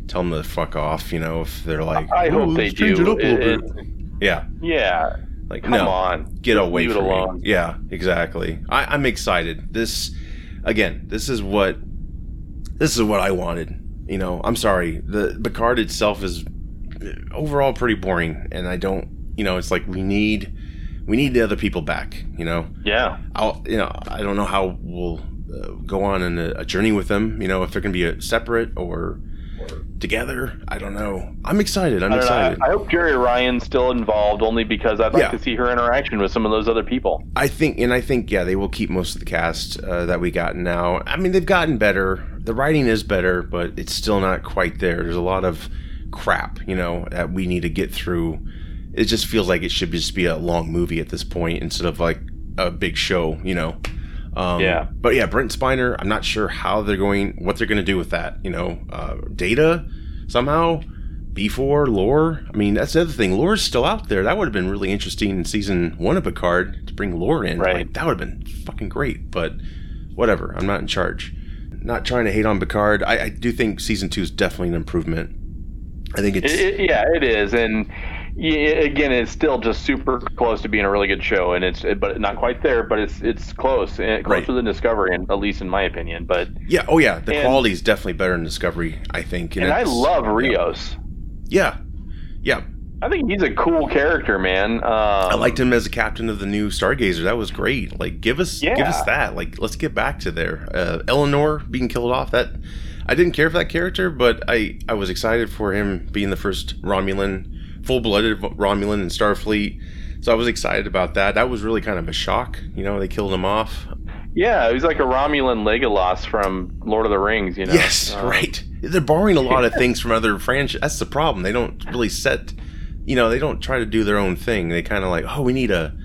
tell them to fuck off. You know, if they're like, I "Oh, hope they do. it up a little It- bit." yeah, Yeah, like come no, on, get away leave from it me. Yeah, exactly. I, I'm excited. This, again, this is what, this is what I wanted. You know, I'm sorry. The Picard itself is overall pretty boring, and I don't. You know, it's like we need, we need the other people back. You know, Yeah, I'll. You know, I don't know how we'll uh, go on in a, a journey with them. You know, if they're going to be a separate or. Together, I don't know. I'm excited. I'm I know. I, excited. I hope Jeri Ryan's still involved, only because I'd like Yeah. to see her interaction with some of those other people. I think, and I think, yeah, they will keep most of the cast uh, that we got now. I mean, they've gotten better. The writing is better, but it's still not quite there. There's a lot of crap, you know, that we need to get through. It just feels like it should just be a long movie at this point instead of like a big show, you know. Um, Yeah. But yeah, Brent Spiner, I'm not sure how they're going, what they're going to do with that. You know, uh, data somehow. B4, lore. I mean, that's the other thing. Lore's still out there. That would have been really interesting in season one of Picard to bring lore in. Right. Like, that would have been fucking great. But whatever. I'm not in charge. Not trying to hate on Picard. I, I do think season two is definitely an improvement. I think it's. It, it- yeah, it is, and yeah, again, it's still just super close to being a really good show, and it's but not quite there, but it's it's close, eh, closer Right. than Discovery, and at least in my opinion. But yeah. Oh, yeah. The quality is definitely better than Discovery, I think. and I love Rios. Yeah. Yeah. I think he's a cool character, man. Um, I liked him as a captain of the new Stargazer. That was great. Like, give us, give us that. Like, let's get back to there. Uh, Elnor being killed off. That I didn't care for that character, but I I was excited for him being the first Romulan, full-blooded Romulan in Starfleet. So I was excited about that. That was really kind of a shock. You know, they killed him off. Yeah, he's like a Romulan Legolas from Lord of the Rings. You know. Yes, Um, right. They're borrowing a lot of things from other franchises. That's the problem. They don't really set, you know, they don't try to do their own thing. They kind of like, oh, we need a,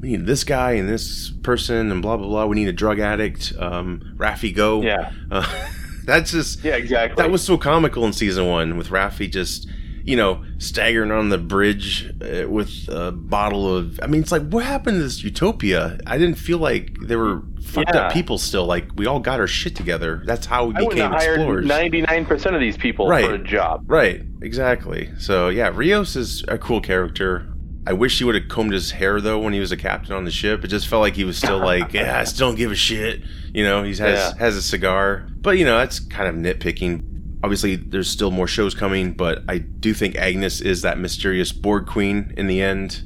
we need this guy and this person and blah blah blah. We need a drug addict, um, Raffi Go. Yeah. Uh, that's just Yeah, exactly. that was so comical in season one with Raffi just, you know, staggering on the bridge uh, with a bottle of. I mean, it's like what happened to this utopia? I didn't feel like there were fucked Yeah. up people still. Like we all got our shit together. That's how we I became explorers. ninety nine percent of these people Right. for a job. Right, exactly. So yeah, Rios is a cool character. I wish he would have combed his hair though when he was a captain on the ship. It just felt like he was still like, yeah, I still don't give a shit. You know, he has Yeah. has a cigar, but you know that's kind of nitpicking. Obviously, there's still more shows coming, but I do think Agnes is that mysterious Borg queen in the end.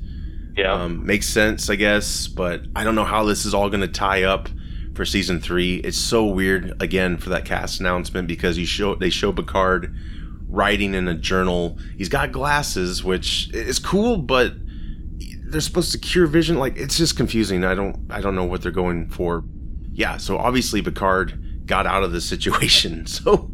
Yeah. Um, makes sense, I guess, but I don't know how this is all going to tie up for season three. It's so weird again for that cast announcement because you show they show Picard writing in a journal. He's got glasses, which is cool, but they're supposed to cure vision. Like it's just confusing. I don't I don't know what they're going for. Yeah, so obviously Picard got out of the situation, so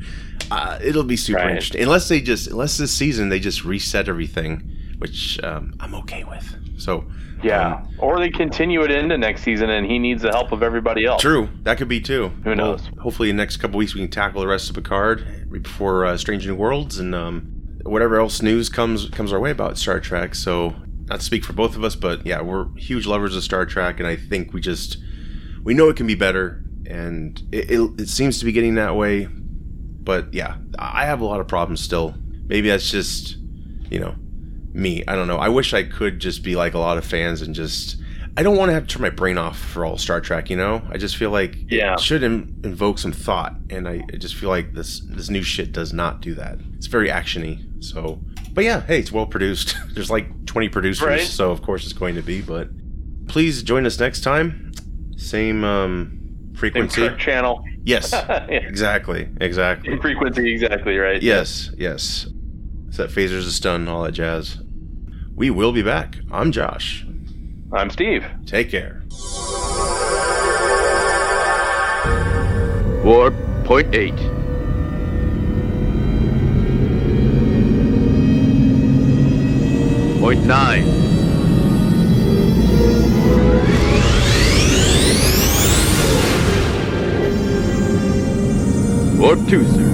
uh, it'll be super Right. interesting. Unless they just unless this season they just reset everything, which um, I'm okay with. So yeah. um, or they continue it into next season, and he needs the help of everybody else. True, that could be too. Who knows? hopefully, in the next couple weeks we can tackle the rest of Picard right before uh, Strange New Worlds and um, whatever else news comes comes our way about Star Trek. So, not to speak for both of us, but yeah, we're huge lovers of Star Trek, and I think we just we know it can be better, and it, it, it seems to be getting that way. But yeah, I have a lot of problems still. Maybe that's just you know me. I don't know. I wish I could just be like a lot of fans and just. I don't want to have to turn my brain off for all Star Trek. You know, I just feel like Yeah. it should in- invoke some thought, and I, I just feel like this this new shit does not do that. It's very actiony. So, but yeah, hey, it's well produced. There's like 20 producers, Right. so of course it's going to be. But please join us next time. Same um, frequency. Incorrect channel. Yes, Yeah. exactly, exactly. Frequency, exactly right. Yes, yes. Set phasers a stun, all that jazz. We will be back. I'm Josh. I'm Steve. Take care. Warp point eight. Point nine. Warp two, sir.